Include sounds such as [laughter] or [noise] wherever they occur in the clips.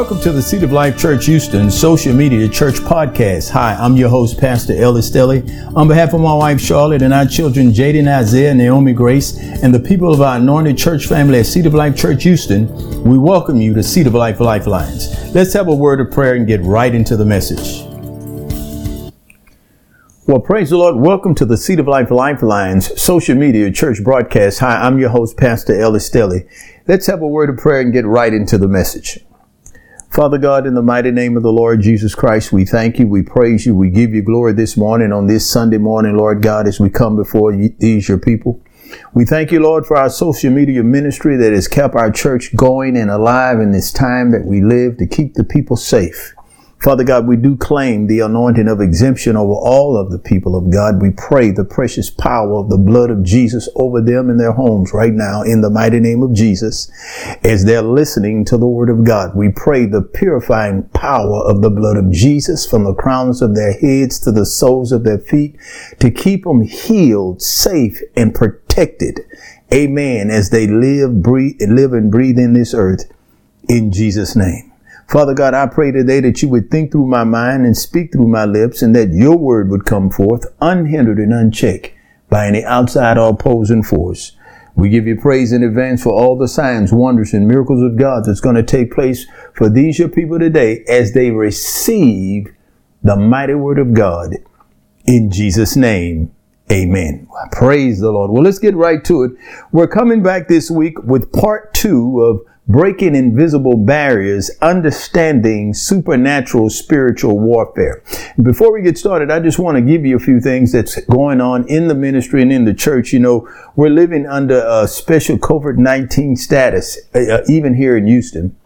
Welcome to the Seed of Life Church Houston social media church podcast. Hi, I'm your host, Pastor Ellis Stelly. On behalf of my wife Charlotte and our children Jaden Isaiah, Naomi Grace, and the people of our anointed church family at Seed of Life Church Houston, we welcome you to Seed of Life Lifelines. Let's have a word of prayer and get right into the message. Well, praise the Lord. Welcome to the Seed of Life Lifelines social media church broadcast. Hi, I'm your host, Pastor Ellis Stelly. Let's have a word of prayer and get right into the message. Father God, in the mighty name of the Lord Jesus Christ, we thank you, we praise you, we give you glory this morning on this Sunday morning, Lord God, as we come before you, these your people. We thank you, Lord, for our social media ministry that has kept our church going and alive in this time that we live to keep the people safe. Father God, we do claim the anointing of exemption over all of the people of God. We pray the precious power of the blood of Jesus over them in their homes right now in the mighty name of Jesus as they're listening to the word of God. We pray the purifying power of the blood of Jesus from the crowns of their heads to the soles of their feet to keep them healed, safe, and protected. Amen. As they live, breathe, live and breathe in this earth in Jesus' name. Father God, I pray today that you would think through my mind and speak through my lips and that your word would come forth unhindered and unchecked by any outside or opposing force. We give you praise in advance for all the signs, wonders, and miracles of God that's going to take place for these your people today as they receive the mighty word of God. In Jesus' name, amen. Praise the Lord. Well, let's get right to it. We're coming back this week with part two of breaking invisible barriers, understanding supernatural spiritual warfare. Before we get started, I just want to give you a few things that's going on in the ministry and in the church. You know, we're living under a special COVID-19 status, uh, even here in Houston.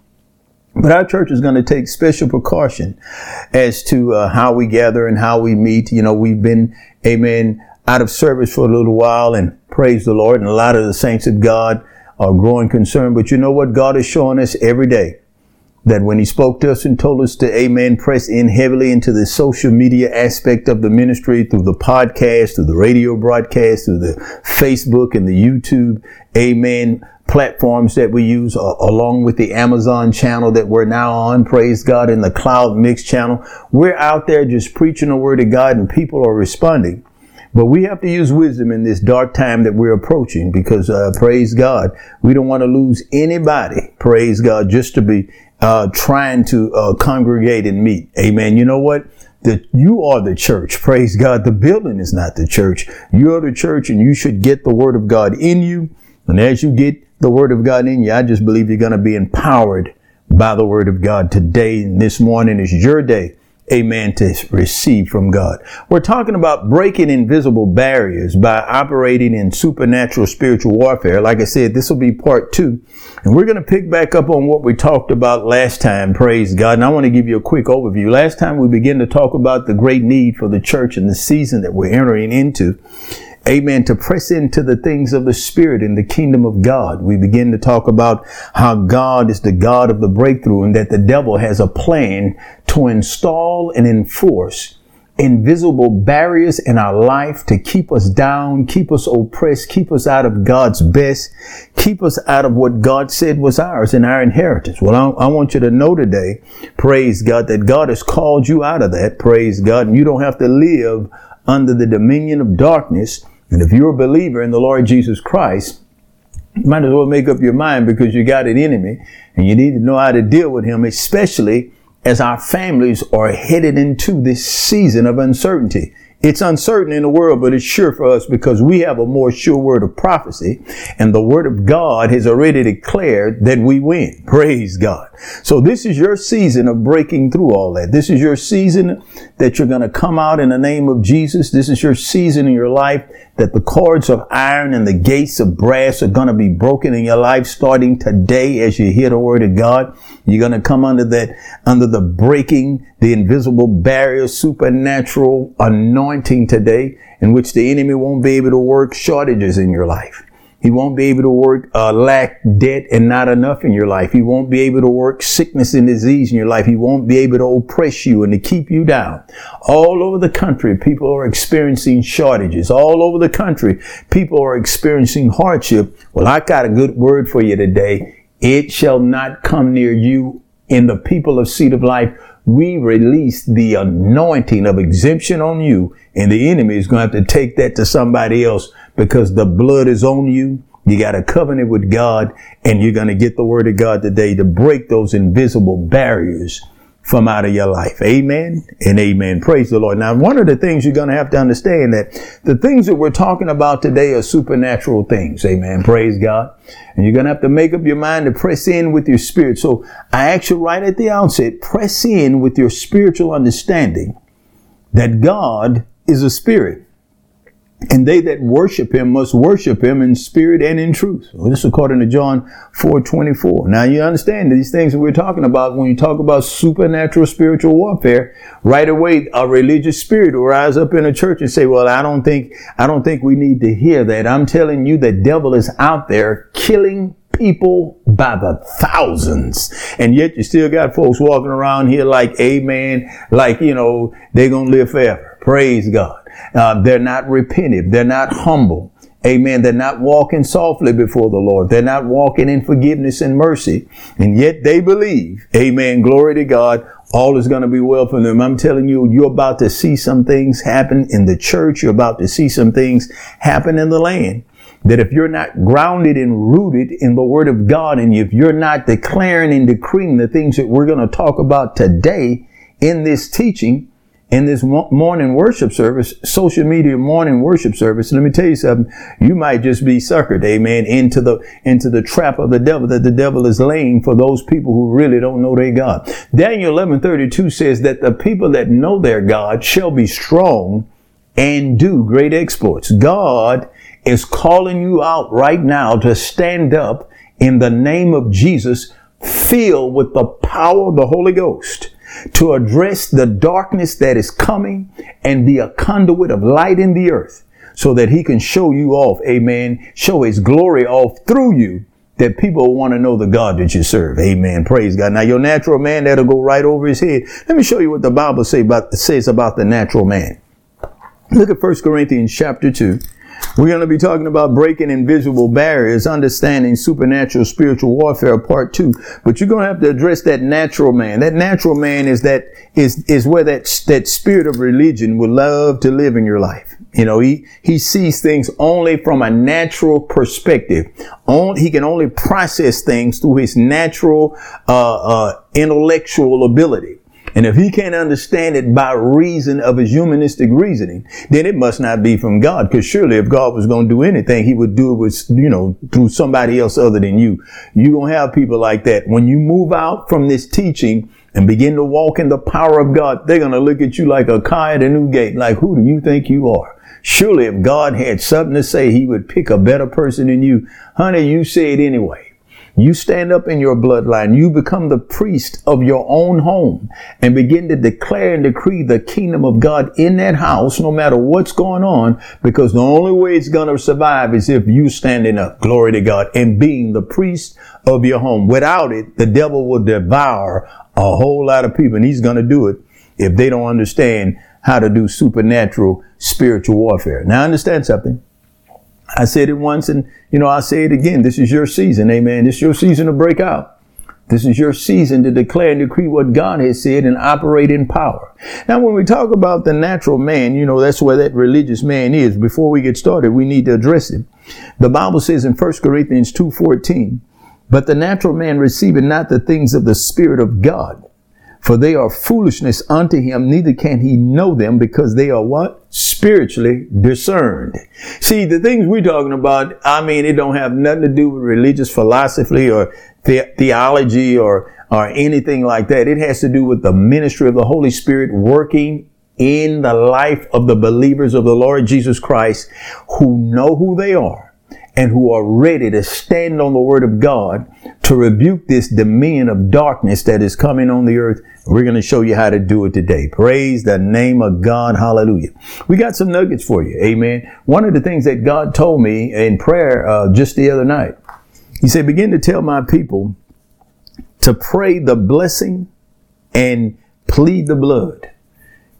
But our church is going to take special precaution as to uh, how we gather and how we meet. You know, we've been, amen, out of service for a little while and praise the Lord. And a lot of the saints of God a growing concern. But you know what? God is showing us every day that when he spoke to us and told us to, amen, press in heavily into the social media aspect of the ministry through the podcast, through the radio broadcast, through the Facebook and the YouTube, amen, platforms that we use, uh, along with the Amazon channel that we're now on, praise God, in the Cloud Mix channel. We're out there just preaching the word of God and people are responding. But we have to use wisdom in this dark time that we're approaching because, uh, praise God, we don't want to lose anybody, praise God, just to be uh, trying to uh, congregate and meet. Amen. You know what? That you are the church. Praise God. The building is not the church. You're the church and you should get the word of God in you. And as you get the word of God in you, I just believe you're going to be empowered by the word of God today. And this morning is your day amen, to receive from God. We're talking about breaking invisible barriers by operating in supernatural spiritual warfare. Like I said, this will be part two. And we're going to pick back up on what we talked about last time. Praise God. And I want to give you a quick overview. Last time we began to talk about the great need for the church and the season that we're entering into amen, to press into the things of the Spirit in the kingdom of God. We begin to talk about how God is the God of the breakthrough and that the devil has a plan to install and enforce invisible barriers in our life to keep us down, keep us oppressed, keep us out of God's best, keep us out of what God said was ours and our inheritance. Well, I, I, want you to know today, praise God, that God has called you out of that, praise God, and you don't have to live under the dominion of darkness and if you're a believer in the Lord Jesus Christ, you might as well make up your mind because you got an enemy and you need to know how to deal with him, especially as our families are headed into this season of uncertainty. It's uncertain in the world, but it's sure for us because we have a more sure word of prophecy and the word of God has already declared that we win. [laughs] Praise God. So this is your season of breaking through all that. This is your season that you're going to come out in the name of Jesus. This is your season in your life that the cords of iron and the gates of brass are going to be broken in your life starting today as you hear the word of God. You're going to come under that, under the breaking, the invisible barrier, supernatural anointing today in which the enemy won't be able to work shortages in your life. He won't be able to work uh, lack, debt, and not enough in your life. He won't be able to work sickness and disease in your life. He won't be able to oppress you and to keep you down. All over the country, people are experiencing shortages. All over the country, people are experiencing hardship. Well, I got a good word for you today. It shall not come near you in the people of Seed of Life, we release the anointing of exemption on you, and the enemy is going to have to take that to somebody else because the blood is on you. You got a covenant with God, and you're going to get the word of God today to break those invisible barriers from out of your life. Amen and amen. Praise the Lord. Now, one of the things you're going to have to understand that the things that we're talking about today are supernatural things. Amen. Praise God. And you're going to have to make up your mind to press in with your spirit. So I ask you right at the outset, press in with your spiritual understanding that God is a spirit. And they that worship him must worship him in spirit and in truth. This is according to John 4 24. Now you understand these things that we're talking about when you talk about supernatural spiritual warfare, right away a religious spirit will rise up in a church and say, Well, I don't think I don't think we need to hear that. I'm telling you the devil is out there killing people by the thousands. And yet you still got folks walking around here like amen, like, you know, they're to live forever. Praise God. Uh, they're not repentant. They're not humble. Amen. They're not walking softly before the Lord. They're not walking in forgiveness and mercy. And yet they believe, amen, glory to God, all is going to be well for them. I'm telling you, you're about to see some things happen in the church. You're about to see some things happen in the land. That if you're not grounded and rooted in the Word of God, and if you're not declaring and decreeing the things that we're going to talk about today in this teaching, in this morning worship service, social media morning worship service, let me tell you something, you might just be suckered, amen, into the, into the trap of the devil that the devil is laying for those people who really don't know their God. Daniel 11 32 says that the people that know their God shall be strong and do great exploits. God is calling you out right now to stand up in the name of Jesus, filled with the power of the Holy Ghost to address the darkness that is coming and be a conduit of light in the earth so that he can show you off, amen, show his glory off through you that people want to know the God that you serve. Amen. Praise God. Now your natural man, that'll go right over his head. Let me show you what the Bible say about, says about the natural man. Look at 1 Corinthians chapter 2. We're going to be talking about breaking invisible barriers, understanding supernatural spiritual warfare, part two. But you're going to have to address that natural man. That natural man is that is is where that that spirit of religion would love to live in your life. You know, he he sees things only from a natural perspective. On, he can only process things through his natural uh, uh, intellectual ability. And if he can't understand it by reason of his humanistic reasoning, then it must not be from God. Because surely if God was going to do anything, he would do it with, you know, through somebody else other than you. You're going to have people like that. When you move out from this teaching and begin to walk in the power of God, they're going to look at you like a car at a new gate. Like, who do you think you are? Surely if God had something to say, he would pick a better person than you. Honey, you say it anyway. You stand up in your bloodline. You become the priest of your own home and begin to declare and decree the kingdom of God in that house, no matter what's going on, because the only way it's going to survive is if you standing up, glory to God, and being the priest of your home. Without it, the devil will devour a whole lot of people and he's going to do it if they don't understand how to do supernatural spiritual warfare. Now understand something. I said it once and, you know, I'll say it again. This is your season. Amen. This is your season to break out. This is your season to declare and decree what God has said and operate in power. Now, when we talk about the natural man, you know, that's where that religious man is. Before we get started, we need to address it. The Bible says in 1 Corinthians 2.14, but the natural man receiveth not the things of the Spirit of God, for they are foolishness unto him, neither can he know them because they are what? Spiritually discerned. See, the things we're talking about, I mean, it don't have nothing to do with religious philosophy or the- theology or, or anything like that. It has to do with the ministry of the Holy Spirit working in the life of the believers of the Lord Jesus Christ who know who they are and who are ready to stand on the word of God to rebuke this dominion of darkness that is coming on the earth. We're going to show you how to do it today. Praise the name of God. Hallelujah. We got some nuggets for you. Amen. One of the things that God told me in prayer uh, just the other night, He said, begin to tell my people to pray the blessing and plead the blood.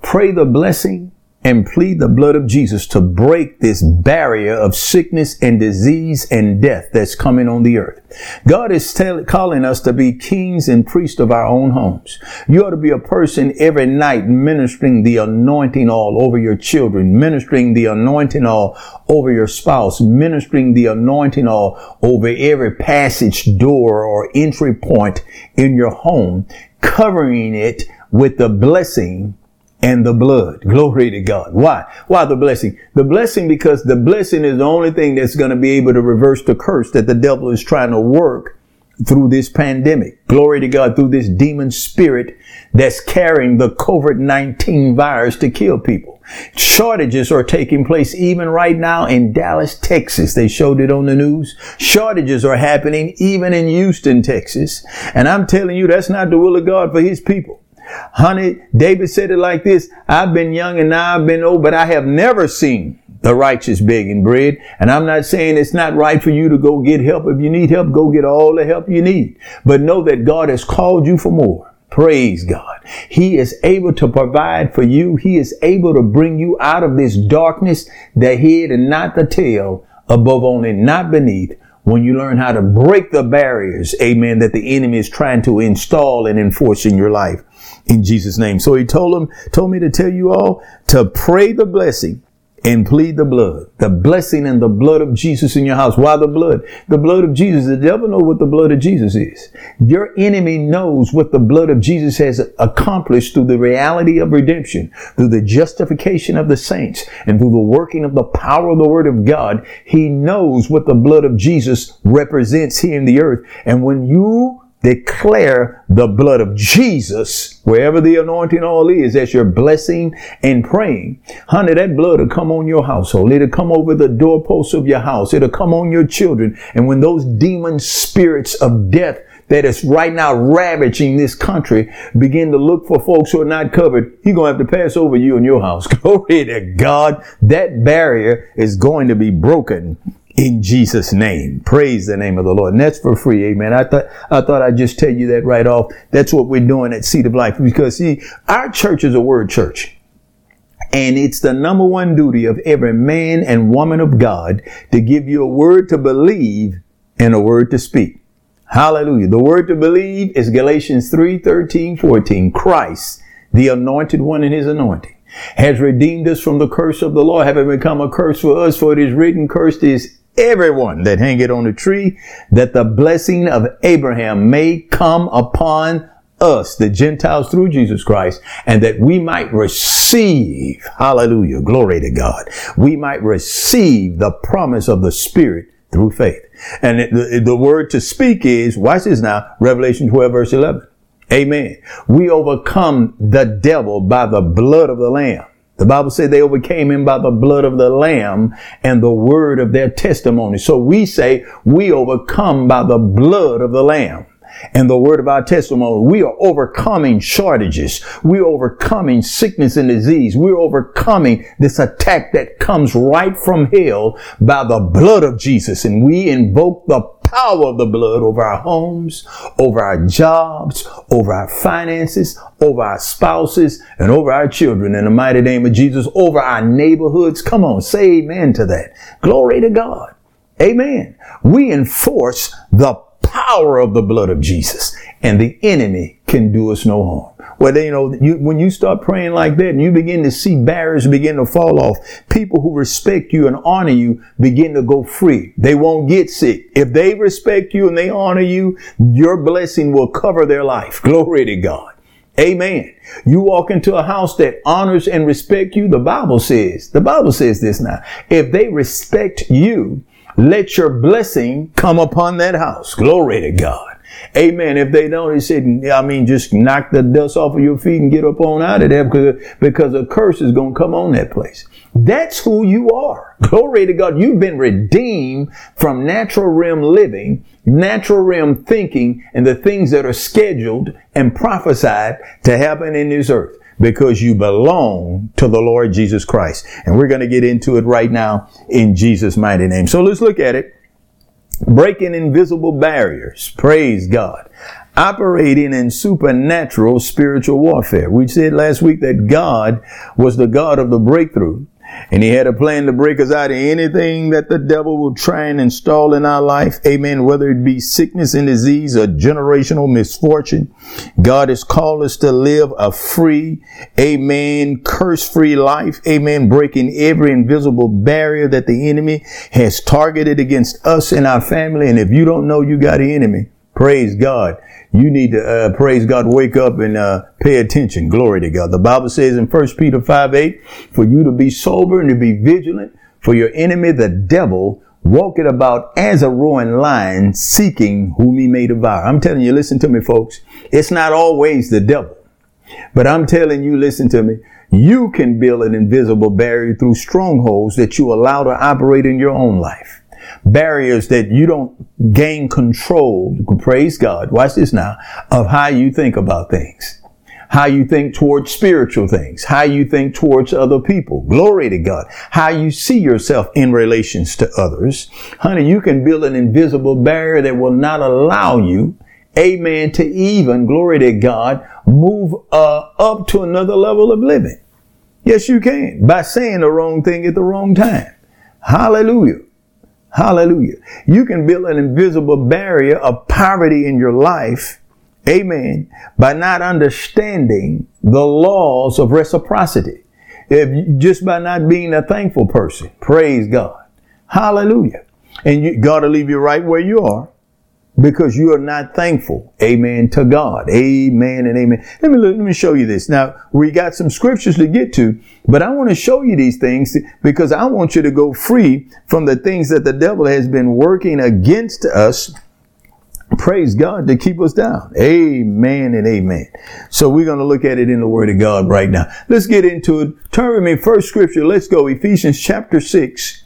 Pray the blessing and plead the blood of Jesus to break this barrier of sickness and disease and death that's coming on the earth. God is tell, calling us to be kings and priests of our own homes. You ought to be a person every night ministering the anointing all over your children, ministering the anointing all over your spouse, ministering the anointing all over every passage door or entry point in your home, covering it with the blessing and the blood. Glory to God. Why? Why the blessing? The blessing because the blessing is the only thing that's going to be able to reverse the curse that the devil is trying to work through this pandemic. Glory to God through this demon spirit that's carrying the COVID-19 virus to kill people. Shortages are taking place even right now in Dallas, Texas. They showed it on the news. Shortages are happening even in Houston, Texas. And I'm telling you, that's not the will of God for his people. Honey, David said it like this I've been young and now I've been old, but I have never seen the righteous begging bread. And I'm not saying it's not right for you to go get help. If you need help, go get all the help you need. But know that God has called you for more. Praise God. He is able to provide for you. He is able to bring you out of this darkness, the head and not the tail, above only, not beneath, when you learn how to break the barriers, amen, that the enemy is trying to install and enforce in your life in Jesus' name. So he told him, told me to tell you all to pray the blessing and plead the blood, the blessing and the blood of Jesus in your house. Why the blood? The blood of Jesus. The devil knows what the blood of Jesus is. Your enemy knows what the blood of Jesus has accomplished through the reality of redemption, through the justification of the saints, and through the working of the power of the word of God. He knows what the blood of Jesus represents here in the earth. And when you declare the blood of Jesus wherever the anointing oil is as you're blessing and praying. Honey, that blood will come on your household. It'll come over the doorposts of your house. It'll come on your children. And when those demon spirits of death that is right now ravaging this country begin to look for folks who are not covered, he's going to have to pass over you and your house. [laughs] Glory to God. That barrier is going to be broken in Jesus' name. Praise the name of the Lord. And that's for free. Amen. I thought, I thought I'd just tell you that right off. That's what we're doing at Seed of Life because see, our church is a word church. And it's the number one duty of every man and woman of God to give you a word to believe and a word to speak. Hallelujah. The word to believe is Galatians 3, 13, 14. Christ, the anointed one in his anointing, has redeemed us from the curse of the law, having become a curse for us, for it is written, cursed is everyone that hangeth on the tree, that the blessing of Abraham may come upon us, the Gentiles through Jesus Christ, and that we might receive, hallelujah, glory to God, we might receive the promise of the Spirit through faith. And the, the word to speak is, watch this now, Revelation 12 verse 11. Amen. We overcome the devil by the blood of the Lamb the Bible said they overcame him by the blood of the Lamb and the word of their testimony. So we say we overcome by the blood of the Lamb and the word of our testimony. We are overcoming shortages. We're overcoming sickness and disease. We're overcoming this attack that comes right from hell by the blood of Jesus. And we invoke the power of the blood over our homes, over our jobs, over our finances, over our spouses, and over our children in the mighty name of Jesus, over our neighborhoods. Come on, say amen to that. Glory to God. Amen. We enforce the power of the blood of Jesus and the enemy can do us no harm. Well, you know, you, when you start praying like that and you begin to see barriers begin to fall off, people who respect you and honor you begin to go free. They won't get sick. If they respect you and they honor you, your blessing will cover their life. Glory to God. Amen. You walk into a house that honors and respect you. The Bible says, the Bible says this now. If they respect you, let your blessing come upon that house. Glory to God. Amen. If they don't, he said, I mean, just knock the dust off of your feet and get up on out of there because, because a curse is going to come on that place. That's who you are. Glory to God. You've been redeemed from natural realm living, natural realm thinking, and the things that are scheduled and prophesied to happen in this earth because you belong to the Lord Jesus Christ. And we're going to get into it right now in Jesus' mighty name. So let's look at it breaking invisible barriers. Praise God. operating in supernatural spiritual warfare. We said last week that God was the God of the breakthrough. And he had a plan to break us out of anything that the devil will try and install in our life. Amen. Whether it be sickness and disease or generational misfortune. God has called us to live a free, amen, curse free life. Amen. Breaking every invisible barrier that the enemy has targeted against us and our family. And if you don't know you got an enemy, praise God you need to uh, praise God, wake up and uh, pay attention. Glory to God. The Bible says in 1 Peter 5 8, for you to be sober and to be vigilant, for your enemy, the devil, walketh about as a roaring lion, seeking whom he may devour. I'm telling you, listen to me, folks. It's not always the devil. But I'm telling you, listen to me. You can build an invisible barrier through strongholds that you allow to operate in your own life barriers that you don't gain control, praise God, watch this now, of how you think about things. How you think towards spiritual things, how you think towards other people. Glory to God. How you see yourself in relations to others. Honey, you can build an invisible barrier that will not allow you, amen, to even, glory to God, move uh, up to another level of living. Yes, you can by saying the wrong thing at the wrong time. Hallelujah. Hallelujah. You can build an invisible barrier of poverty in your life. Amen. By not understanding the laws of reciprocity. If just by not being a thankful person. Praise God. Hallelujah. And you, God will leave you right where you are because you are not thankful. Amen to God. Amen and amen. Let me, let me show you this. Now, we got some scriptures to get to, but I want to show you these things because I want you to go free from the things that the devil has been working against us. Praise God to keep us down. Amen and amen. So we're going to look at it in the word of God right now. Let's get into it. Turn with me first scripture. Let's go. Ephesians chapter six.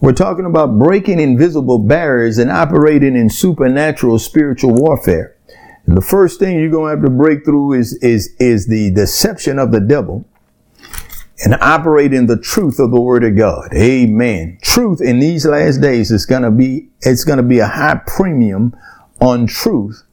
We're talking about breaking invisible barriers and operating in supernatural spiritual warfare. And the first thing you're going to have to break through is, is, is the deception of the devil and operate in the truth of the word of God. Amen. Truth in these last days is going to be, it's going to be a high premium on truth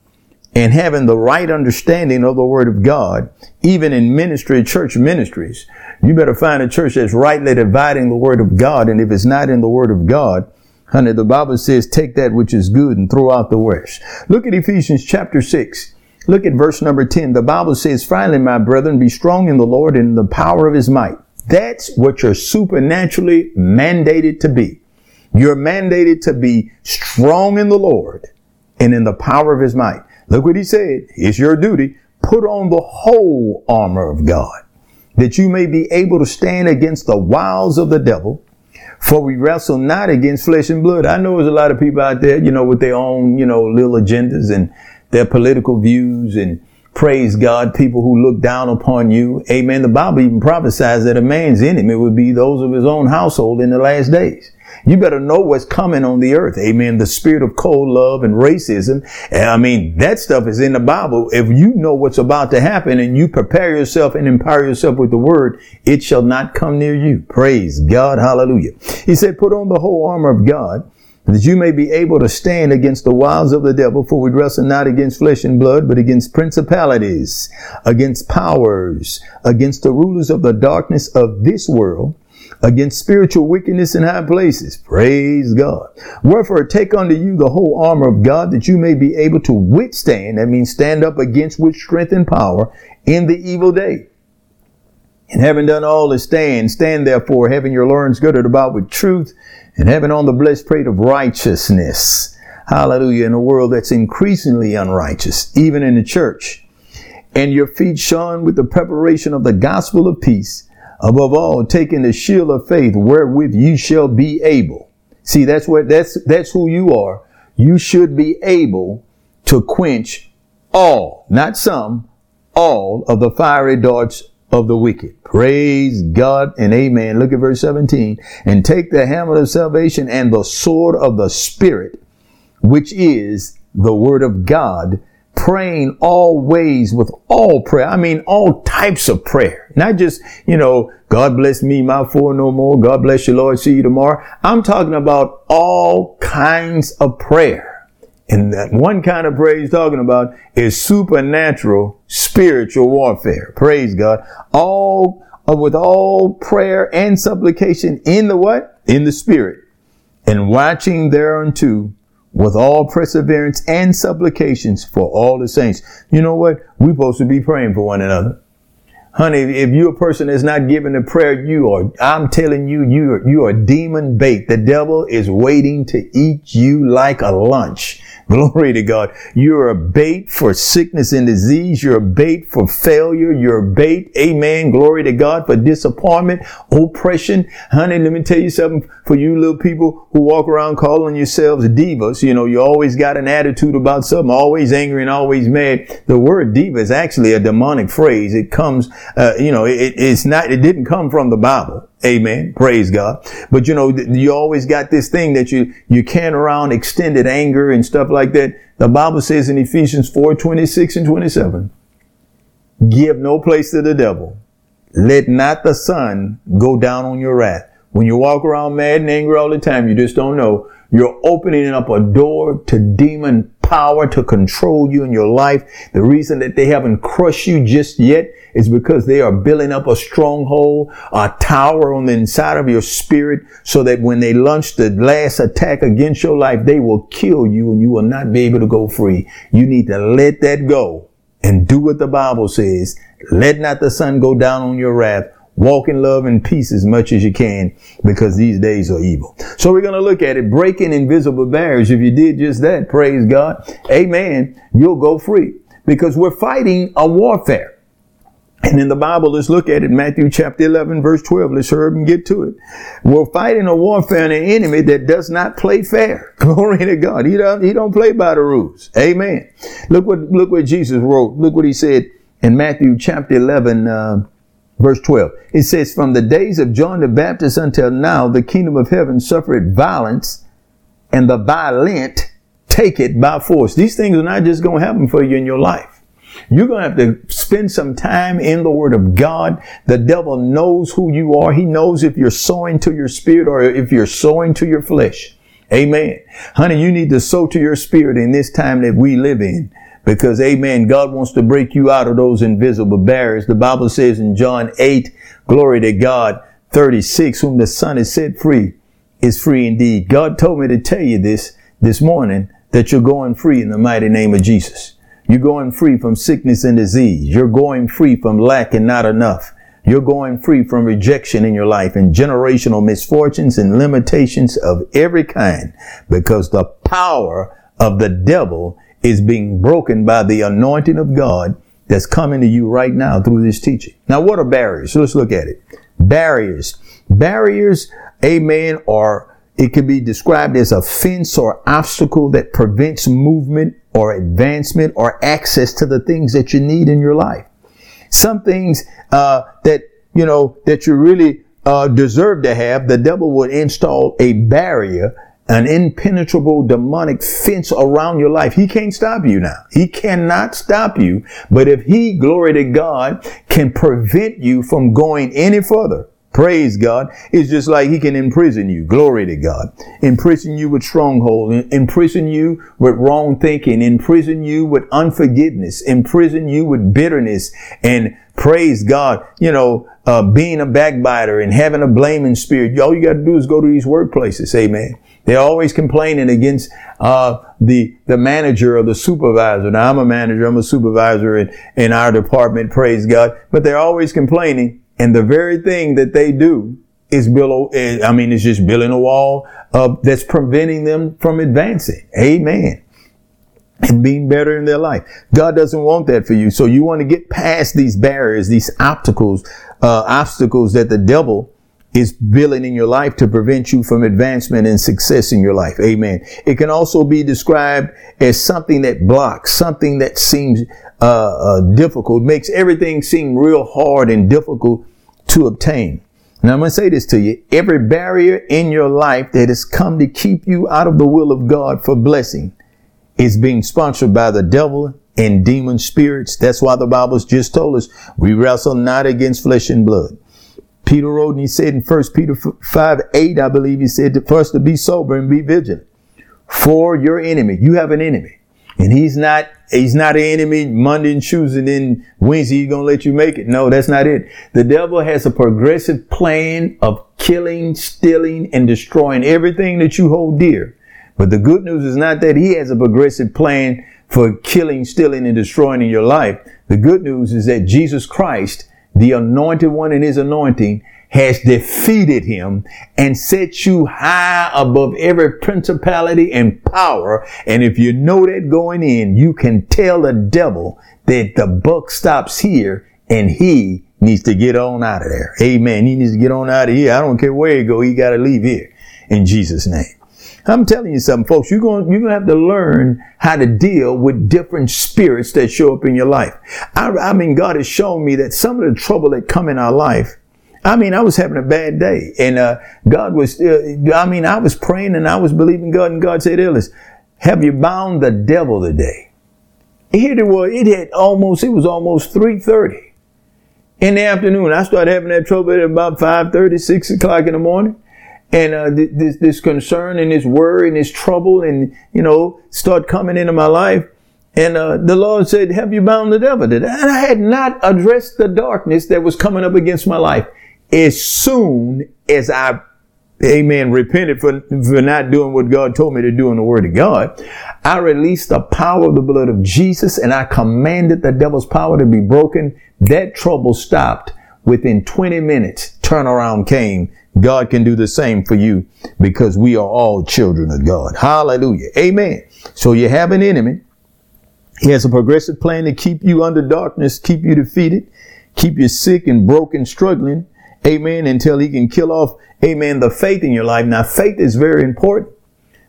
and having the right understanding of the word of God, even in ministry, church ministries. You better find a church that's rightly dividing the word of God. And if it's not in the word of God, honey, the Bible says, take that which is good and throw out the worst. Look at Ephesians chapter 6. Look at verse number 10. The Bible says, finally, my brethren, be strong in the Lord and in the power of his might. That's what you're supernaturally mandated to be. You're mandated to be strong in the Lord and in the power of his might. Look what he said. It's your duty. Put on the whole armor of God that you may be able to stand against the wiles of the devil. For we wrestle not against flesh and blood. I know there's a lot of people out there, you know, with their own, you know, little agendas and their political views and praise God, people who look down upon you. Amen. The Bible even prophesies that a man's enemy would be those of his own household in the last days. You better know what's coming on the earth. Amen. The spirit of cold love and racism. I mean, that stuff is in the Bible. If you know what's about to happen and you prepare yourself and empower yourself with the word, it shall not come near you. Praise God. Hallelujah. He said, put on the whole armor of God that you may be able to stand against the wiles of the devil, for we wrestle not against flesh and blood, but against principalities, against powers, against the rulers of the darkness of this world, against spiritual wickedness in high places. Praise God. Wherefore take unto you the whole armor of God that you may be able to withstand, that means stand up against with strength and power in the evil day. And having done all to stand, stand therefore, having your loins girded about with truth, and having on the blessed plate of righteousness. Hallelujah. In a world that's increasingly unrighteous, even in the church. And your feet shone with the preparation of the gospel of peace Above all, taking the shield of faith wherewith you shall be able. See, that's what, that's, that's who you are. You should be able to quench all, not some, all of the fiery darts of the wicked. Praise God and amen. Look at verse 17. And take the hammer of salvation and the sword of the Spirit, which is the word of God, praying always with all prayer. I mean, all types of prayer, not just, you know, God bless me, my four no more. God bless you, Lord. See you tomorrow. I'm talking about all kinds of prayer. And that one kind of prayer he's talking about is supernatural spiritual warfare. Praise God. All uh, with all prayer and supplication in the what? In the spirit. And watching thereunto with all perseverance and supplications for all the saints. You know what? We're supposed to be praying for one another. Honey, if you're a person that's not giving a prayer, you are, I'm telling you, you are, you are demon bait. The devil is waiting to eat you like a lunch. [laughs] Glory to God. You're a bait for sickness and disease. You're a bait for failure. You're a bait. Amen. Glory to God for disappointment, oppression. Honey, let me tell you something for you little people who walk around calling yourselves divas. You know, you always got an attitude about something, always angry and always mad. The word diva is actually a demonic phrase. It comes, uh, you know, it, it's not, it didn't come from the Bible. Amen. Praise God. But you know, you always got this thing that you, you can around extended anger and stuff like that. The Bible says in Ephesians 4, 26 and 27, give no place to the devil. Let not the sun go down on your wrath. When you walk around mad and angry all the time, you just don't know. You're opening up a door to demon power to control you in your life. The reason that they haven't crushed you just yet is because they are building up a stronghold, a tower on the inside of your spirit so that when they launch the last attack against your life, they will kill you and you will not be able to go free. You need to let that go and do what the Bible says. Let not the sun go down on your wrath. Walk in love and peace as much as you can because these days are evil. So we're going to look at it, breaking invisible barriers. If you did just that, praise God. Amen. You'll go free because we're fighting a warfare. And in the Bible, let's look at it. Matthew chapter 11, verse 12. Let's hurry and get to it. We're fighting a warfare and an enemy that does not play fair. [laughs] Glory to God. He don't, he don't play by the rules. Amen. Look what, look what Jesus wrote. Look what he said in Matthew chapter 11, uh, verse 12. It says, from the days of John the Baptist until now, the kingdom of heaven suffered violence and the violent take it by force. These things are not just going to happen for you in your life. You're going to have to spend some time in the Word of God. The devil knows who you are. He knows if you're sowing to your spirit or if you're sowing to your flesh. Amen. Honey, you need to sow to your spirit in this time that we live in. Because, amen, God wants to break you out of those invisible barriers. The Bible says in John 8, glory to God, 36, whom the Son is set free is free indeed. God told me to tell you this this morning that you're going free in the mighty name of Jesus. You're going free from sickness and disease. You're going free from lack and not enough. You're going free from rejection in your life and generational misfortunes and limitations of every kind because the power of the devil is being broken by the anointing of God that's coming to you right now through this teaching. Now, what are barriers? So let's look at it. Barriers. Barriers, amen, are it can be described as a fence or obstacle that prevents movement or advancement or access to the things that you need in your life. Some things uh, that you know that you really uh, deserve to have, the devil would install a barrier, an impenetrable demonic fence around your life. He can't stop you now. He cannot stop you. But if he, glory to God, can prevent you from going any further, Praise God. It's just like he can imprison you. Glory to God. Imprison you with stronghold. Imprison you with wrong thinking. Imprison you with unforgiveness. Imprison you with bitterness. And praise God, you know, uh, being a backbiter and having a blaming spirit. All you got to do is go to these workplaces. Amen. They're always complaining against uh, the the manager or the supervisor. Now I'm a manager. I'm a supervisor in, in our department. Praise God. But they're always complaining and the very thing that they do is build, I mean, it's just building a wall uh, that's preventing them from advancing. Amen. And being better in their life. God doesn't want that for you. So you want to get past these barriers, these obstacles, uh, obstacles that the devil is building in your life to prevent you from advancement and success in your life. Amen. It can also be described as something that blocks, something that seems uh, uh, difficult, makes everything seem real hard and difficult to obtain. Now I'm going to say this to you. Every barrier in your life that has come to keep you out of the will of God for blessing is being sponsored by the devil and demon spirits. That's why the Bible's just told us we wrestle not against flesh and blood. Peter wrote and he said in 1 Peter 5, 8, I believe he said for us to be sober and be vigilant. for your enemy. You have an enemy. And he's not, he's not an enemy Monday and Tuesday and then Wednesday he's going to let you make it. No, that's not it. The devil has a progressive plan of killing, stealing, and destroying everything that you hold dear. But the good news is not that he has a progressive plan for killing, stealing, and destroying in your life. The good news is that Jesus Christ, the anointed one in his anointing, has defeated him and set you high above every principality and power. And if you know that going in, you can tell the devil that the buck stops here and he needs to get on out of there. Amen. He needs to get on out of here. I don't care where he go. He got to leave here in Jesus name. I'm telling you something, folks. You're going, you're going to have to learn how to deal with different spirits that show up in your life. I, I mean, God has shown me that some of the trouble that come in our life I mean, I was having a bad day and, uh, God was, uh, I mean, I was praying and I was believing God and God said, Ellis, have you bound the devil today? Here it was, it had almost, it was almost 3.30 in the afternoon. I started having that trouble at about 5.30, 6 o'clock in the morning. And, uh, this, this concern and this worry and this trouble and, you know, start coming into my life. And uh, the Lord said, Have you bound the devil? And I had not addressed the darkness that was coming up against my life as soon as I, amen, repented for, for not doing what God told me to do in the word of God, I released the power of the blood of Jesus and I commanded the devil's power to be broken. That trouble stopped within 20 minutes. Turnaround came. God can do the same for you because we are all children of God. Hallelujah. Amen. So you have an enemy. He has a progressive plan to keep you under darkness, keep you defeated, keep you sick and broken, struggling. Amen. Until he can kill off, amen, the faith in your life. Now, faith is very important.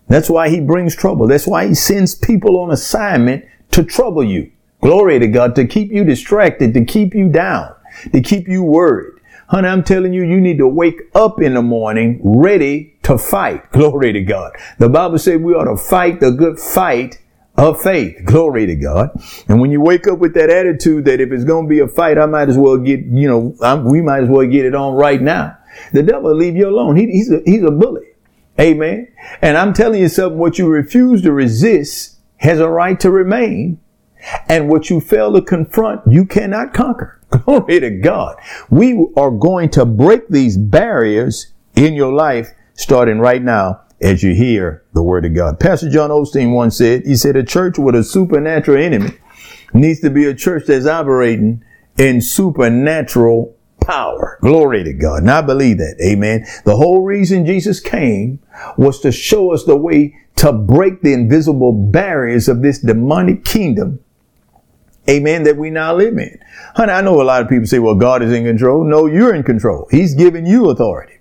That's why he brings trouble. That's why he sends people on assignment to trouble you. Glory to God, to keep you distracted, to keep you down, to keep you worried. Honey, I'm telling you, you need to wake up in the morning ready to fight. [laughs] Glory to God. The Bible says we ought to fight the good fight of faith. Glory to God. And when you wake up with that attitude that if it's going to be a fight, I might as well get, you know, I'm, we might as well get it on right now. The devil leave you alone. He, he's a, he's a bully. Amen. And I'm telling you something, what you refuse to resist has a right to remain. And what you fail to confront, you cannot conquer. [laughs] Glory to God. We are going to break these barriers in your life starting right now as you hear the word of God. Pastor John Osteen once said, he said, a church with a supernatural enemy needs to be a church that's operating in supernatural power. Glory to God. And I believe that. Amen. The whole reason Jesus came was to show us the way to break the invisible barriers of this demonic kingdom. Amen. That we now live in. Honey, I know a lot of people say, well, God is in control. No, you're in control. He's giving you authority.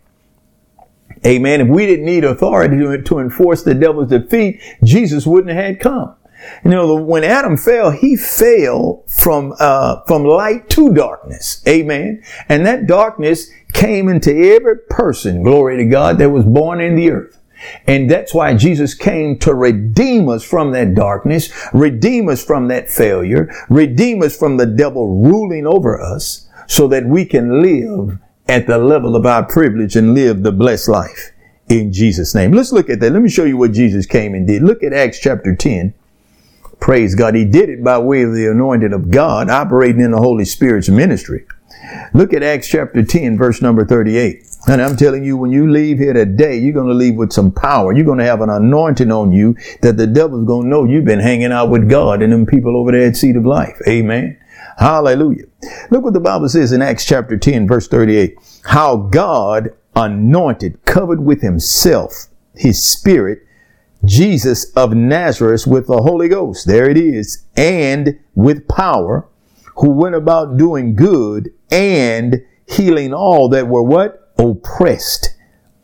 Amen. If we didn't need authority to, to enforce the devil's defeat, Jesus wouldn't have had come. You know, when Adam fell, he fell from uh, from light to darkness. Amen. And that darkness came into every person, glory to God, that was born in the earth. And that's why Jesus came to redeem us from that darkness, redeem us from that failure, redeem us from the devil ruling over us so that we can live at the level of our privilege and live the blessed life in Jesus' name. Let's look at that. Let me show you what Jesus came and did. Look at Acts chapter 10. Praise God. He did it by way of the anointing of God, operating in the Holy Spirit's ministry. Look at Acts chapter 10, verse number 38. And I'm telling you, when you leave here today, you're going to leave with some power. You're going to have an anointing on you that the devil's going to know you've been hanging out with God and them people over there at Seed of Life. Amen. Hallelujah. Look what the Bible says in Acts chapter 10, verse 38. How God anointed, covered with himself, his spirit, Jesus of Nazareth with the Holy Ghost. There it is. And with power, who went about doing good and healing all that were what? Oppressed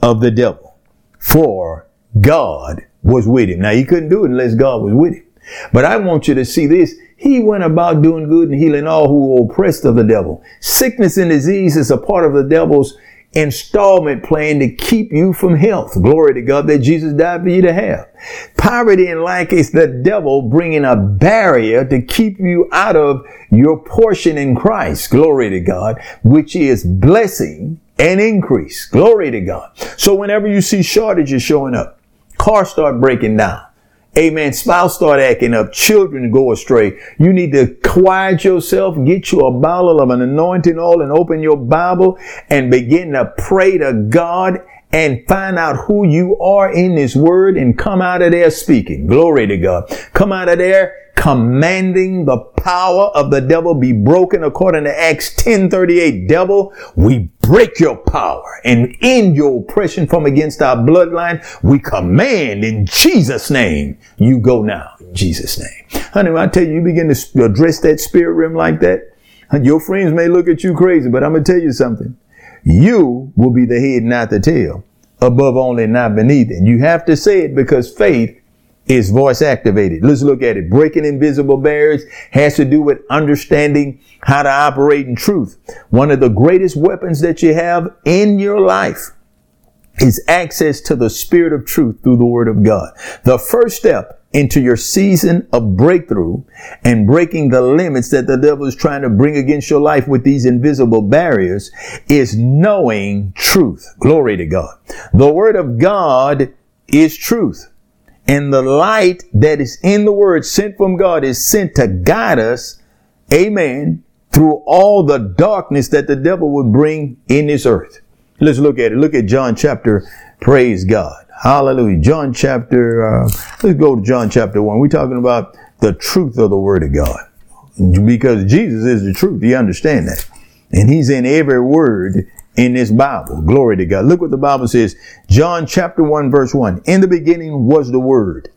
of the devil. For God was with him. Now he couldn't do it unless God was with him. But I want you to see this. He went about doing good and healing all who were oppressed of the devil. Sickness and disease is a part of the devil's installment plan to keep you from health. Glory to God that Jesus died for you to have. Poverty and lack is the devil bringing a barrier to keep you out of your portion in Christ. Glory to God, which is blessing and increase. Glory to God. So whenever you see shortages showing up, cars start breaking down. Amen. Spouse start acting up. Children go astray. You need to quiet yourself, get you a bottle of an anointing oil and open your Bible and begin to pray to God and find out who you are in this word and come out of there speaking. Glory to God. Come out of there commanding the power of the devil be broken according to Acts 10:38. Devil, we break your power and end your oppression from against our bloodline. We command in Jesus' name, you go now in Jesus' name. Honey, when I tell you, you begin to address that spirit realm like that, your friends may look at you crazy, but I'm going to tell you something. You will be the head, not the tail. Above only, not beneath. And you have to say it because faith is voice activated. Let's look at it. Breaking invisible barriers has to do with understanding how to operate in truth. One of the greatest weapons that you have in your life is access to the spirit of truth through the word of God. The first step into your season of breakthrough and breaking the limits that the devil is trying to bring against your life with these invisible barriers is knowing truth. Glory to God. The word of God is truth. And the light that is in the word sent from God is sent to guide us, amen, through all the darkness that the devil would bring in this earth. Let's look at it. Look at John chapter, praise God. Hallelujah. John chapter, uh, let's go to John chapter 1. We're talking about the truth of the word of God. Because Jesus is the truth. You understand that? And he's in every word in this Bible. Glory to God. Look what the Bible says. John chapter 1 verse 1. In the beginning was the Word.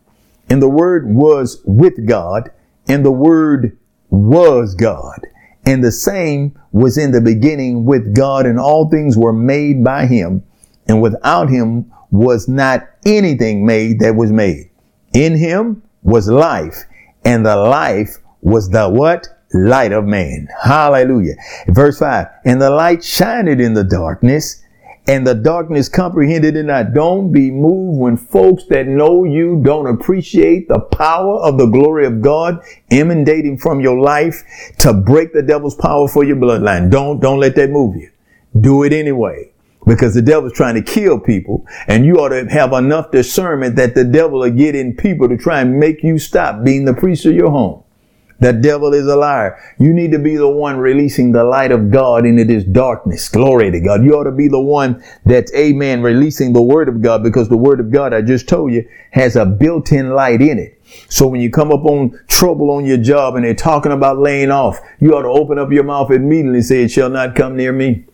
And the Word was with God. And the Word was God. And the same was in the beginning with God and all things were made by him. And without him was not anything made that was made. In him was life and the life was the what? Light of man. Hallelujah. Verse 5. And the light shined in the darkness, and the darkness comprehended it not. Don't be moved when folks that know you don't appreciate the power of the glory of God emanating from your life to break the devil's power for your bloodline. Don't, don't let that move you. Do it anyway because the devil's trying to kill people and you ought to have enough discernment that the devil will get in people to try and make you stop being the priest of your home. The devil is a liar. You need to be the one releasing the light of God into this darkness. Glory to God. You ought to be the one that's, amen, releasing the word of God because the word of God, I just told you, has a built-in light in it. So when you come up on trouble on your job and they're talking about laying off, you ought to open up your mouth immediately and say, it shall not come near me.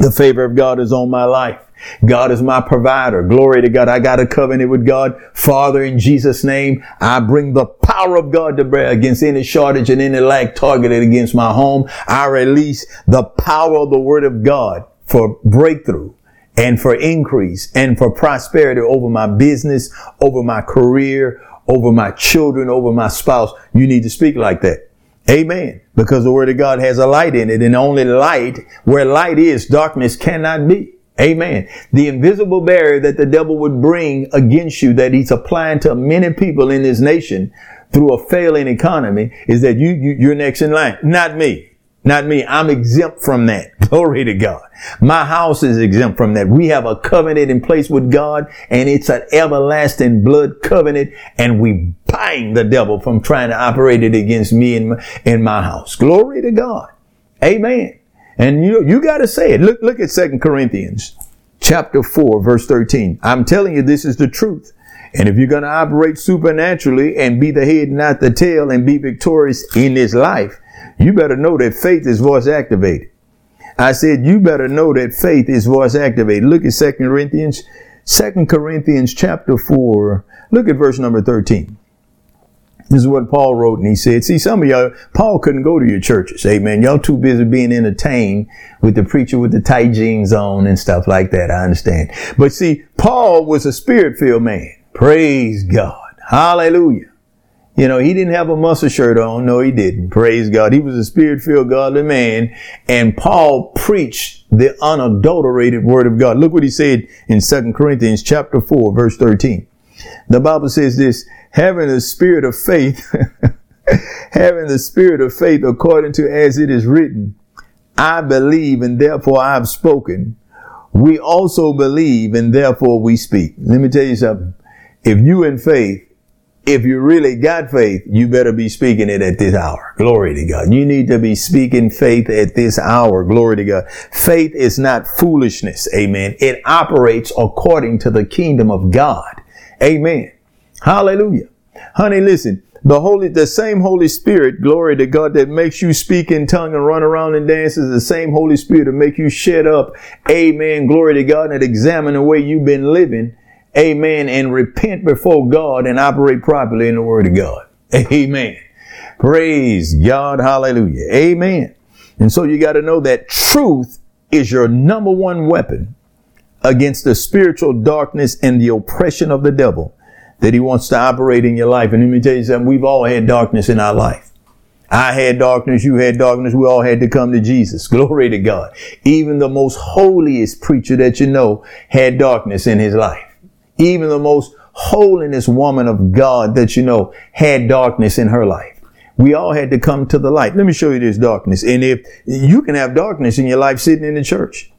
The favor of God is on my life. God is my provider. Glory to God. I got a covenant with God. Father, in Jesus' name, I bring the power of God to bear against any shortage and any lack targeted against my home. I release the power of the word of God for breakthrough and for increase and for prosperity over my business, over my career, over my children, over my spouse. You need to speak like that. Amen. Because the word of God has a light in it and only light, where light is, darkness cannot be. Amen. The invisible barrier that the devil would bring against you that he's applying to many people in this nation through a failing economy is that you, you you're next in line. Not me. Not me. I'm exempt from that. [laughs] Glory to God. My house is exempt from that. We have a covenant in place with God and it's an everlasting blood covenant and we bind the devil from trying to operate it against me in my, my house. Glory to God. Amen. And you, you got to say it. Look, look at Second Corinthians chapter 4, verse 13. I'm telling you, this is the truth. And if you're going to operate supernaturally and be the head, not the tail, and be victorious in this life, you better know that faith is voice activated. I said, you better know that faith is voice activated. Look at Second Corinthians, Second Corinthians chapter 4. Look at verse number 13. This is what Paul wrote, and he said, see, some of y'all, Paul couldn't go to your churches. Amen. Y'all too busy being entertained with the preacher with the tight jeans on and stuff like that. I understand. But see, Paul was a spirit-filled man. Praise God. Hallelujah. You know, he didn't have a muscle shirt on. No, he didn't. Praise God. He was a spirit-filled godly man. And Paul preached the unadulterated word of God. Look what he said in 2 Corinthians chapter 4, verse 13. The Bible says this, having the spirit of faith, [laughs] having the spirit of faith according to as it is written, I believe and therefore I have spoken. We also believe and therefore we speak. Let me tell you something. if you in faith, if you really got faith, you better be speaking it at this hour. Glory to God. You need to be speaking faith at this hour. Glory to God. Faith is not foolishness. Amen. It operates according to the kingdom of God. Amen. Hallelujah. Honey, listen. The Holy, the same Holy Spirit, glory to God, that makes you speak in tongue and run around and dance is the same Holy Spirit that make you shut up. Amen. Glory to God and examine the way you've been living amen, and repent before God and operate properly in the Word of God. [laughs] Amen. Praise God. Hallelujah. Amen. And so you got to know that truth is your number one weapon against the spiritual darkness and the oppression of the devil that he wants to operate in your life. And let me tell you something, we've all had darkness in our life. I had darkness, you had darkness, we all had to come to Jesus. [laughs] Glory to God. Even the most holiest preacher that you know had darkness in his life. Even the most holiness woman of God that you know had darkness in her life. We all had to come to the light. Let me show you this darkness. And if you can have darkness in your life sitting in the church.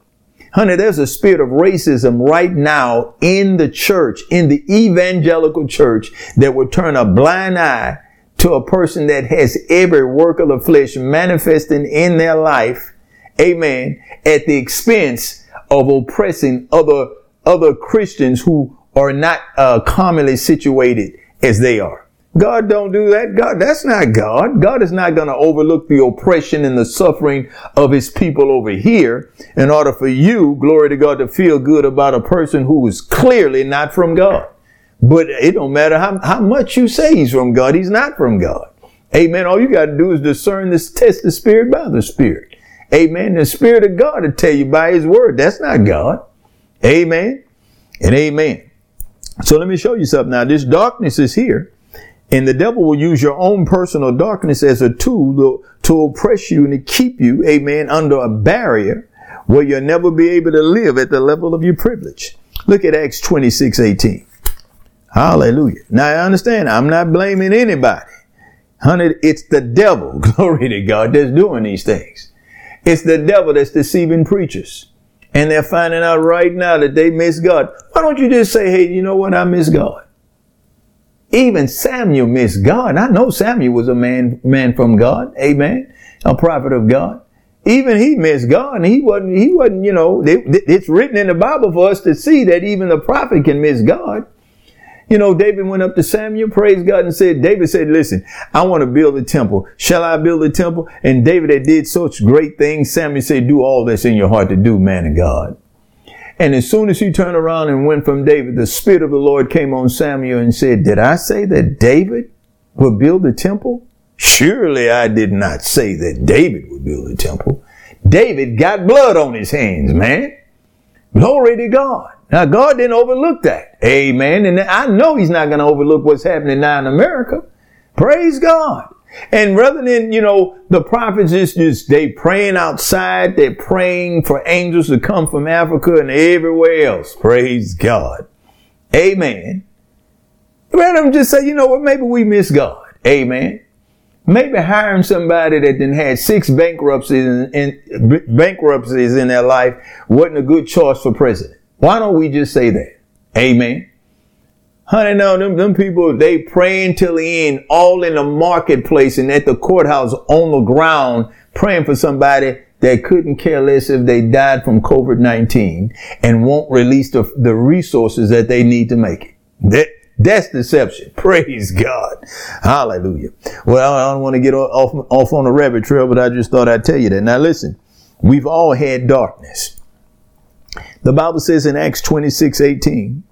Honey, there's a spirit of racism right now in the church, in the evangelical church that would turn a blind eye to a person that has every work of the flesh manifesting in their life. Amen. At the expense of oppressing other, other Christians who are not uh, commonly situated as they are. God don't do that. God, that's not God. God is not going to overlook the oppression and the suffering of his people over here in order for you, glory to God, to feel good about a person who is clearly not from God. But it don't matter how, how much you say he's from God. He's not from God. Amen. All you got to do is discern this, test the spirit by the spirit. Amen. The spirit of God to tell you by his word. That's not God. Amen. And amen. So let me show you something now. This darkness is here. And the devil will use your own personal darkness as a tool to, to oppress you and to keep you, amen, under a barrier where you'll never be able to live at the level of your privilege. Look at Acts 26, 18. Hallelujah. Now I understand, I'm not blaming anybody. Honey, it's the devil, [laughs] glory to God, that's doing these things. It's the devil that's deceiving preachers and they're finding out right now that they miss God. Why don't you just say, hey, you know what? I miss God. Even Samuel missed God. I know Samuel was a man, man from God. Amen. A prophet of God. Even he missed God he wasn't, he wasn't, you know, it's written in the Bible for us to see that even the prophet can miss God. You know, David went up to Samuel, praised God, and said, David said, listen, I want to build a temple. Shall I build a temple? And David had did such great things. Samuel said, do all that's in your heart to do, man of God. And as soon as he turned around and went from David, the Spirit of the Lord came on Samuel and said, did I say that David would build a temple? Surely I did not say that David would build a temple. David got blood on his hands, man. Glory to God. Now, God didn't overlook that. Amen. And I know He's not going to overlook what's happening now in America. Praise God. And rather than, you know, the prophets just, just, they praying outside, they're praying for angels to come from Africa and everywhere else. Praise God. Amen. Rather than just say, you know what, maybe we miss God. Amen. Maybe hiring somebody that then had six bankruptcies in, in, bankruptcies in their life wasn't a good choice for president. Why don't we just say that? Amen. Honey, no, them, them people, they praying till the end, all in the marketplace and at the courthouse on the ground, praying for somebody that couldn't care less if they died from COVID-19 and won't release the, the resources that they need to make it. That, that's deception. [laughs] Praise God. Hallelujah. Well, I don't want to get off, off on a rabbit trail, but I just thought I'd tell you that. Now listen, we've all had darkness. The Bible says in Acts 26, 18,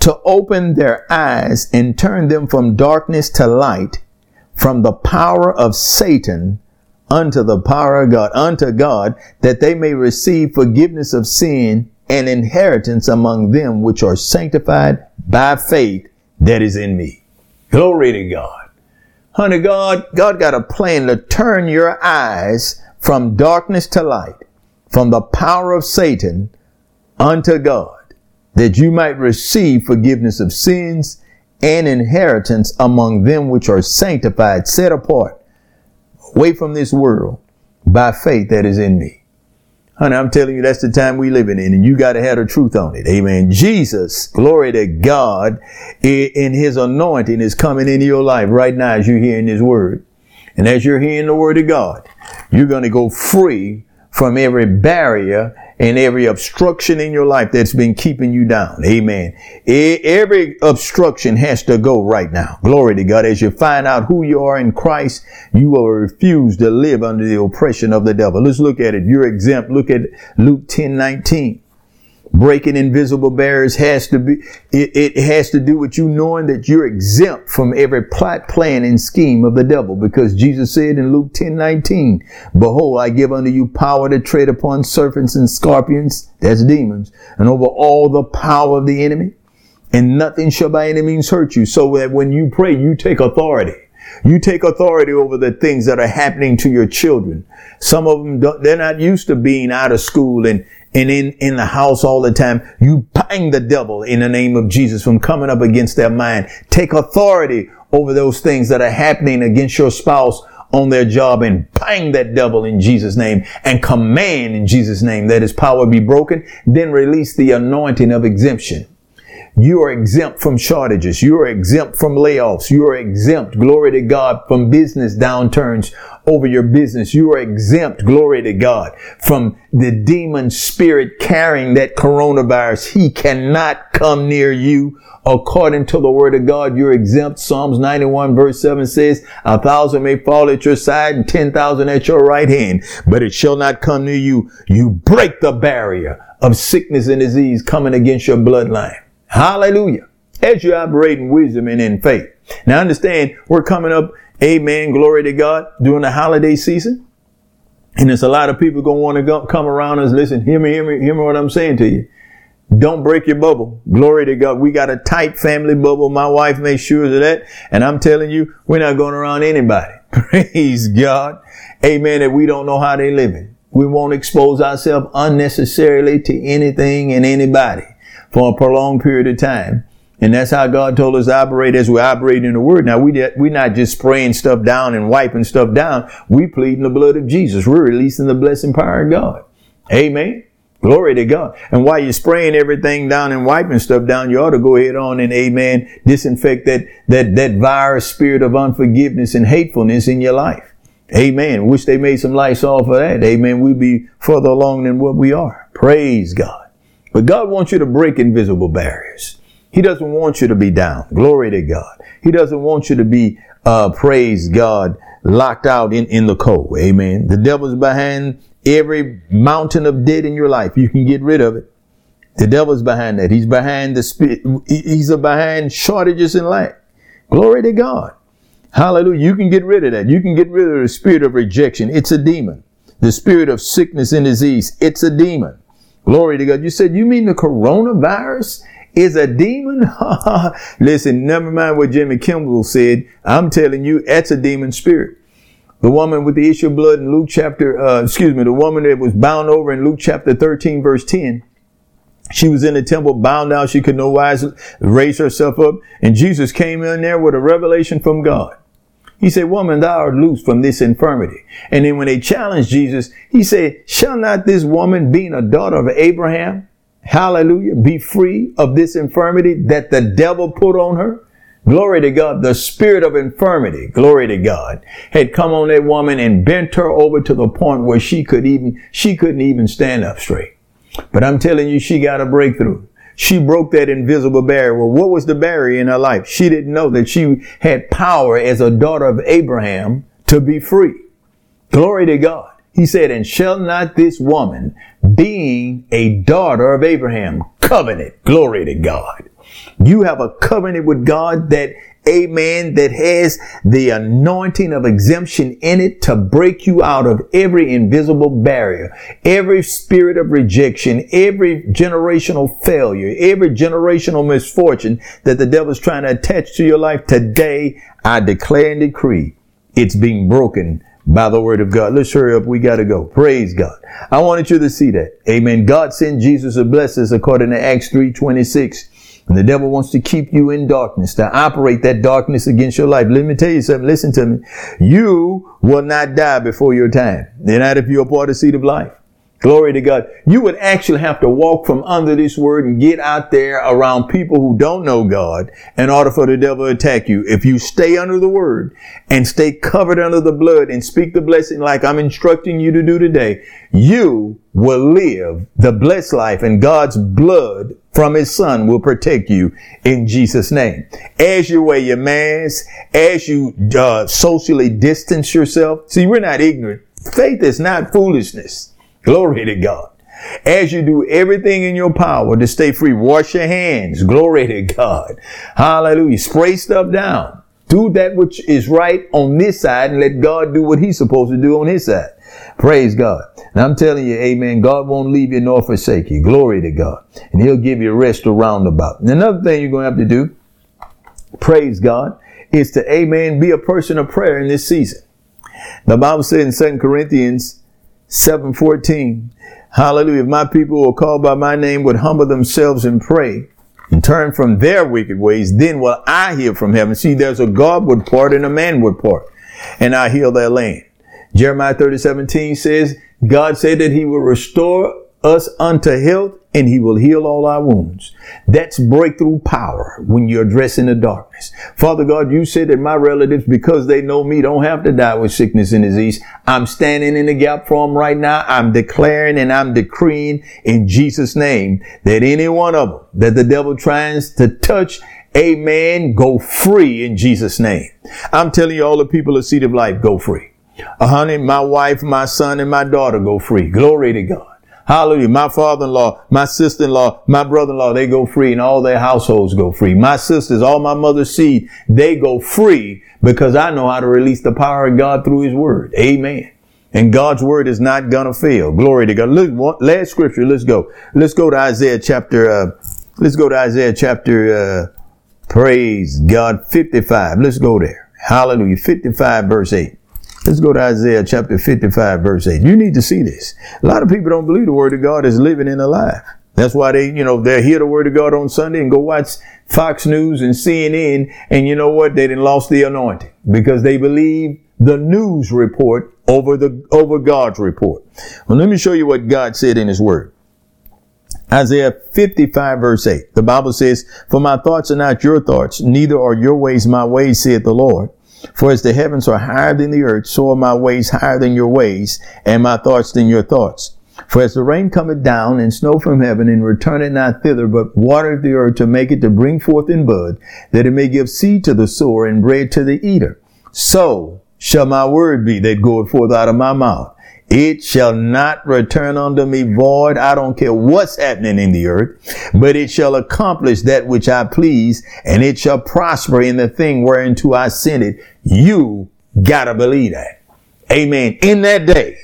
to open their eyes and turn them from darkness to light, from the power of Satan unto the power of God, unto God, that they may receive forgiveness of sin and inheritance among them which are sanctified by faith that is in me. Glory to God. Honey, God, God got a plan to turn your eyes from darkness to light, from the power of Satan unto God, that you might receive forgiveness of sins and inheritance among them which are sanctified, set apart, away from this world by faith that is in me. Honey, I'm telling you, that's the time we living in, and you got to have the truth on it. Amen. Jesus, glory to God, in his anointing is coming into your life right now as you're hearing his word. And as you're hearing the word of God, you're going to go free from every barrier and every obstruction in your life that's been keeping you down. Amen. Every obstruction has to go right now. Glory to God. As you find out who you are in Christ, you will refuse to live under the oppression of the devil. Let's look at it. You're exempt. Look at Luke 10 19 breaking invisible barriers has to be it, it, has to do with you knowing that you're exempt from every plot plan and scheme of the devil. Because jesus said in luke 10 19 behold i give unto you power to tread upon serpents and scorpions that's demons and over all the power of the enemy and nothing shall by any means hurt you. So that when you pray you take authority you take authority over the things that are happening to your children. Some of them, they're not used to being out of school and, and in, in the house all the time. You bang the devil in the name of Jesus from coming up against their mind. Take authority over those things that are happening against your spouse on their job and bang that devil in Jesus name and command in Jesus name that his power be broken. Then release the anointing of exemption. You are exempt from shortages. You are exempt from layoffs. You are exempt, glory to God, from business downturns over your business. You are exempt, glory to God, from the demon spirit carrying that coronavirus. He cannot come near you. According to the word of God, you're exempt. Psalms 91 verse 7 says, a thousand may fall at your side and 10,000 at your right hand, but it shall not come near you. You break the barrier of sickness and disease coming against your bloodline. Hallelujah. As you operate in wisdom and in faith. Now understand, we're coming up, amen, glory to God, during the holiday season. And there's a lot of people going to want to come around us. Listen, hear me, hear me, hear me what I'm saying to you. Don't break your bubble. Glory to God. We got a tight family bubble. My wife makes sure of that. And I'm telling you, we're not going around anybody. [laughs] Praise God. Amen. That we don't know how they living. We won't expose ourselves unnecessarily to anything and anybody for a prolonged period of time. And that's how God told us to operate as we operate in the Word. Now we we're not just spraying stuff down and wiping stuff down. We pleading the blood of Jesus. We're releasing the blessing power of God. Amen. Glory to God. And while you're spraying everything down and wiping stuff down, you ought to go ahead on and amen, disinfect that, that, that virus spirit of unforgiveness and hatefulness in your life. Amen. Wish they made some Lysol for that. Amen. We'd be further along than what we are. Praise God. But God wants you to break invisible barriers. He doesn't want you to be down. Glory to God. He doesn't want you to be, uh, praise God, locked out in, in the cold. Amen. The devil's behind every mountain of debt in your life. You can get rid of it. The devil's behind that. He's behind the spirit. He's behind shortages in life. Glory to God. Hallelujah. You can get rid of that. You can get rid of the spirit of rejection. It's a demon. The spirit of sickness and disease. It's a demon. Glory to God. You said, you mean the coronavirus is a demon? [laughs] Listen, never mind what Jimmy Kimmel said. I'm telling you, that's a demon spirit. The woman with the issue of blood in Luke chapter, uh, excuse me, the woman that was bound over in Luke chapter 13 verse 10. She was in the temple bound down. She could no wise raise herself up. And Jesus came in there with a revelation from God. He said, woman, thou art loose from this infirmity. And then when they challenged Jesus, he said, shall not this woman, being a daughter of Abraham, hallelujah, be free of this infirmity that the devil put on her? Glory to God. The spirit of infirmity, glory to God, had come on that woman and bent her over to the point where she could even, she couldn't even stand up straight. But I'm telling you, she got a breakthrough. She broke that invisible barrier. Well, what was the barrier in her life? She didn't know that she had power as a daughter of Abraham to be free. Glory to God. He said, and shall not this woman, being a daughter of Abraham, covenant, glory to God. You have a covenant with God that amen, that has the anointing of exemption in it to break you out of every invisible barrier, every spirit of rejection, every generational failure, every generational misfortune that the devil's trying to attach to your life. Today, I declare and decree it's being broken by the word of God. Let's hurry up. We got to go. Praise God. I wanted you to see that. Amen. God sent Jesus to bless us according to Acts 3 26. The devil wants to keep you in darkness, to operate that darkness against your life. Let me tell you something. Listen to me. You will not die before your time. And not if you're a part of the seed of life. Glory to God. You would actually have to walk from under this word and get out there around people who don't know God in order for the devil to attack you. If you stay under the word and stay covered under the blood and speak the blessing like I'm instructing you to do today, you will live the blessed life and God's blood from his son will protect you in Jesus name. As you wear your mask, as you uh, socially distance yourself. See, we're not ignorant. Faith is not foolishness. Glory to God. As you do everything in your power to stay free, wash your hands. Glory to God. Hallelujah. Spray stuff down. Do that which is right on this side and let God do what he's supposed to do on his side. Praise God. And I'm telling you, amen, God won't leave you nor forsake you. Glory to God. And he'll give you rest around about. And another thing you're going to have to do, praise God, is to, amen, be a person of prayer in this season. The Bible said in 2 Corinthians 7:14. Hallelujah. If my people who are called by my name would humble themselves and pray and turn from their wicked ways, then will I hear from heaven. See, there's a Godward part and a manward part, and I heal their land. Jeremiah 30, 17 says, God said that he will restore us unto health and he will heal all our wounds. That's breakthrough power when you're addressing the darkness. Father God, you said that my relatives, because they know me, don't have to die with sickness and disease. I'm standing in the gap for them right now. I'm declaring and I'm decreeing in Jesus name that any one of them that the devil tries to touch Amen. Go free in Jesus' name. I'm telling you, all the people of Seed of Life, go free. Uh, honey, my wife, my son, and my daughter go free. Glory to God. Hallelujah. My father-in-law, my sister-in-law, my brother-in-law, they go free and all their households go free. My sisters, all my mother's seed, they go free because I know how to release the power of God through his word. Amen. And God's word is not gonna fail. Glory to God. Look, last scripture. Let's go. Let's go to Isaiah chapter, uh, let's go to Isaiah chapter, uh, praise God, 55. Let's go there. Hallelujah. 55 verse 8. Let's go to Isaiah chapter 55 verse 8. You need to see this. A lot of people don't believe the word of God is living and alive. That's why they, you know, they hear the word of God on Sunday and go watch Fox News and CNN. And you know what? They didn't lost the anointing because they believe the news report over the, over God's report. Well, let me show you what God said in his word. Isaiah 55 verse 8. The Bible says, For my thoughts are not your thoughts, neither are your ways my ways, saith the Lord. For as the heavens are higher than the earth, so are my ways higher than your ways, and my thoughts than your thoughts. For as the rain cometh down and snow from heaven, and returneth not thither, but watereth the earth to make it to bring forth in bud, that it may give seed to the sower and bread to the eater, so shall my word be that goeth forth out of my mouth. It shall not return unto me void. I don't care what's happening in the earth, but it shall accomplish that which I please, and it shall prosper in the thing whereunto I sent it. You gotta believe that. Amen. In that day,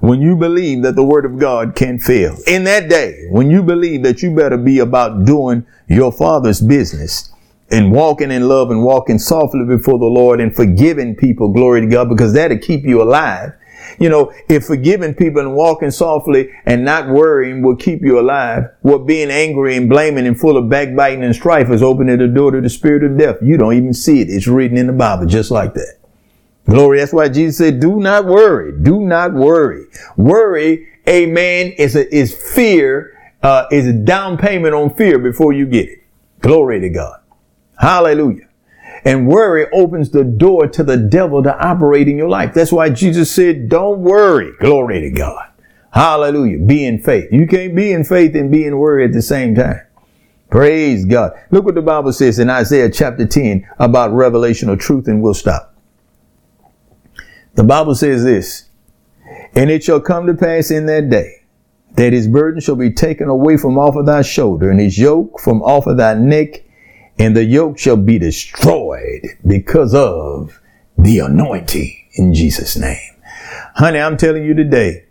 when you believe that the word of God can fail, in that day, when you believe that you better be about doing your father's business, and walking in love and walking softly before the Lord and forgiving people, glory to God, because that'll keep you alive. You know, if forgiving people and walking softly and not worrying will keep you alive, what being angry and blaming and full of backbiting and strife is opening the door to the spirit of death. You don't even see it. It's written in the Bible just like that. Glory. That's why Jesus said, do not worry. Do not worry. Worry, amen, is a, is fear, uh, is a down payment on fear before you get it. Glory to God. Hallelujah. And worry opens the door to the devil to operate in your life. That's why Jesus said, don't worry. Glory to God. Hallelujah. Be in faith. You can't be in faith and be in worry at the same time. Praise God. Look what the Bible says in Isaiah chapter 10 about revelation of truth and we'll stop. The Bible says this, and it shall come to pass in that day that his burden shall be taken away from off of thy shoulder and his yoke from off of thy neck and the yoke shall be destroyed because of the anointing in Jesus' name. Honey, I'm telling you today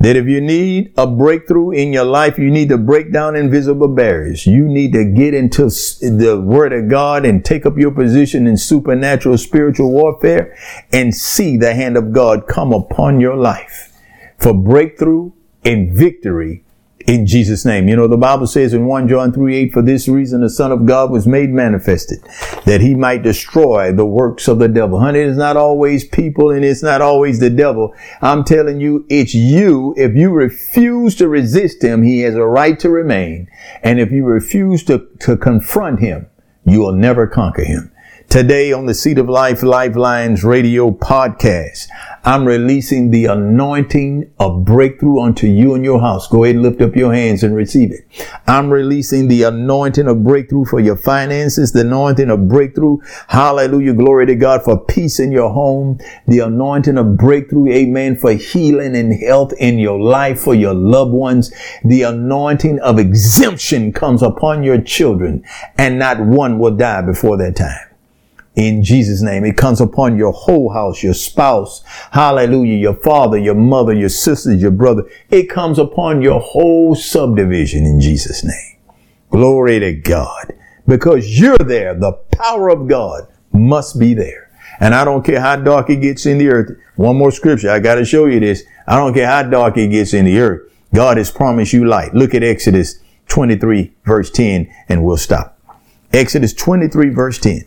that if you need a breakthrough in your life, you need to break down invisible barriers. You need to get into the word of God and take up your position in supernatural spiritual warfare and see the hand of God come upon your life for breakthrough and victory in Jesus' name. You know, the Bible says in 1 John 3 8, for this reason the Son of God was made manifested, that he might destroy the works of the devil. Honey, it's not always people and it's not always the devil. I'm telling you, it's you. If you refuse to resist him, he has a right to remain. And if you refuse to, to confront him, you will never conquer him. Today on the Seed of Life Lifelines radio podcast, I'm releasing the anointing of breakthrough unto you and your house. Go ahead and lift up your hands and receive it. I'm releasing the anointing of breakthrough for your finances, the anointing of breakthrough. Hallelujah. Glory to God for peace in your home, the anointing of breakthrough. Amen. For healing and health in your life, for your loved ones. The anointing of exemption comes upon your children and not one will die before that time in Jesus' name. It comes upon your whole house, your spouse, hallelujah, your father, your mother, your sisters, your brother. It comes upon your whole subdivision in Jesus' name. Glory to God. Because you're there, the power of God must be there. And I don't care how dark it gets in the earth. One more scripture. I got to show you this. I don't care how dark it gets in the earth. God has promised you light. Look at Exodus 23 verse 10 and we'll stop. Exodus 23 verse 10.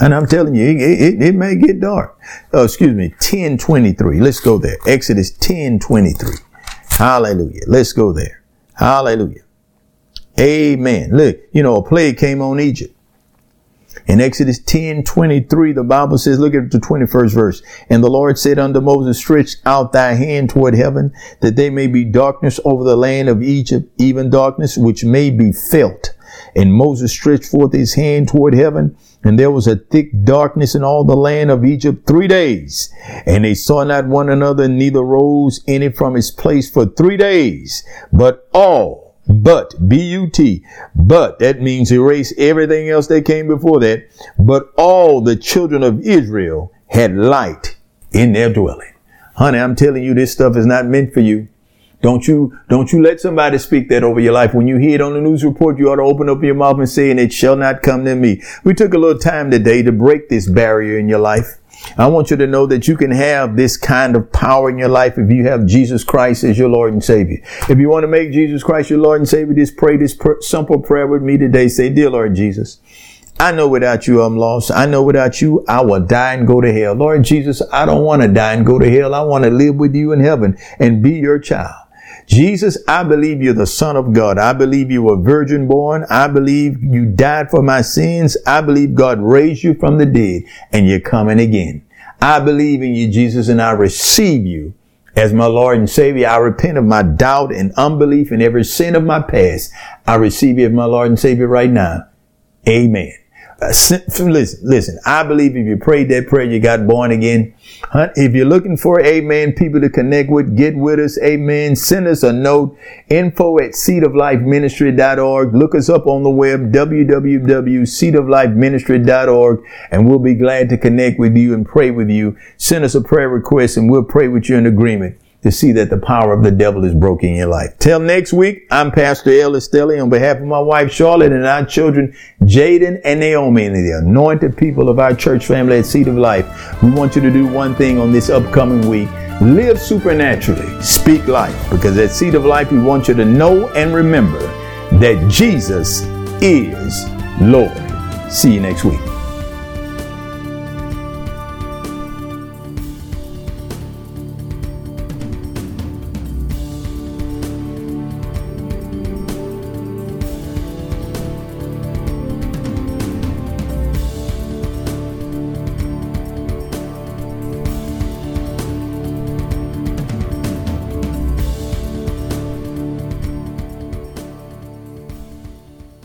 And I'm telling you, it, it, it may get dark. Oh, excuse me, 1023. Let's go there. Exodus 1023. Hallelujah. Let's go there. Hallelujah. Amen. Look, you know, a plague came on Egypt. In Exodus 10, 23, the Bible says, look at the 21st verse. And the Lord said unto Moses, stretch out thy hand toward heaven, that there may be darkness over the land of Egypt, even darkness which may be felt. And Moses stretched forth his hand toward heaven, and there was a thick darkness in all the land of Egypt three days. And they saw not one another, neither rose any from his place for three days. But all, but, B-U-T, but, that means erase everything else that came before that. But all the children of Israel had light in their dwelling. Honey, I'm telling you, this stuff is not meant for you. Don't you, don't you let somebody speak that over your life. When you hear it on the news report, you ought to open up your mouth and say, and it shall not come to me. We took a little time today to break this barrier in your life. I want you to know that you can have this kind of power in your life if you have Jesus Christ as your Lord and Savior. If you want to make Jesus Christ your Lord and Savior, just pray this pr- simple prayer with me today. Say, Dear Lord Jesus, I know without you I'm lost. I know without you I will die and go to hell. Lord Jesus, I don't want to die and go to hell. I want to live with you in heaven and be your child. Jesus, I believe you're the son of God. I believe you were virgin born. I believe you died for my sins. I believe God raised you from the dead and you're coming again. I believe in you, Jesus, and I receive you as my Lord and Savior. I repent of my doubt and unbelief and every sin of my past. I receive you as my Lord and Savior right now. Amen. Uh, listen, listen, I believe if you prayed that prayer, you got born again. If you're looking for, amen, people to connect with, get with us, amen. Send us a note, info at seedoflifeministry.org. Look us up on the web, www.seedoflifeministry.org, and we'll be glad to connect with you and pray with you. Send us a prayer request and we'll pray with you in agreement to see that the power of the devil is broken in your life. Till next week, I'm Pastor Ellis Stelly on behalf of my wife Charlotte and our children Jaden and Naomi and the anointed people of our church family at Seed of Life. We want you to do one thing on this upcoming week. Live supernaturally. Speak life. Because at Seed of Life, we want you to know and remember that Jesus is Lord. See you next week.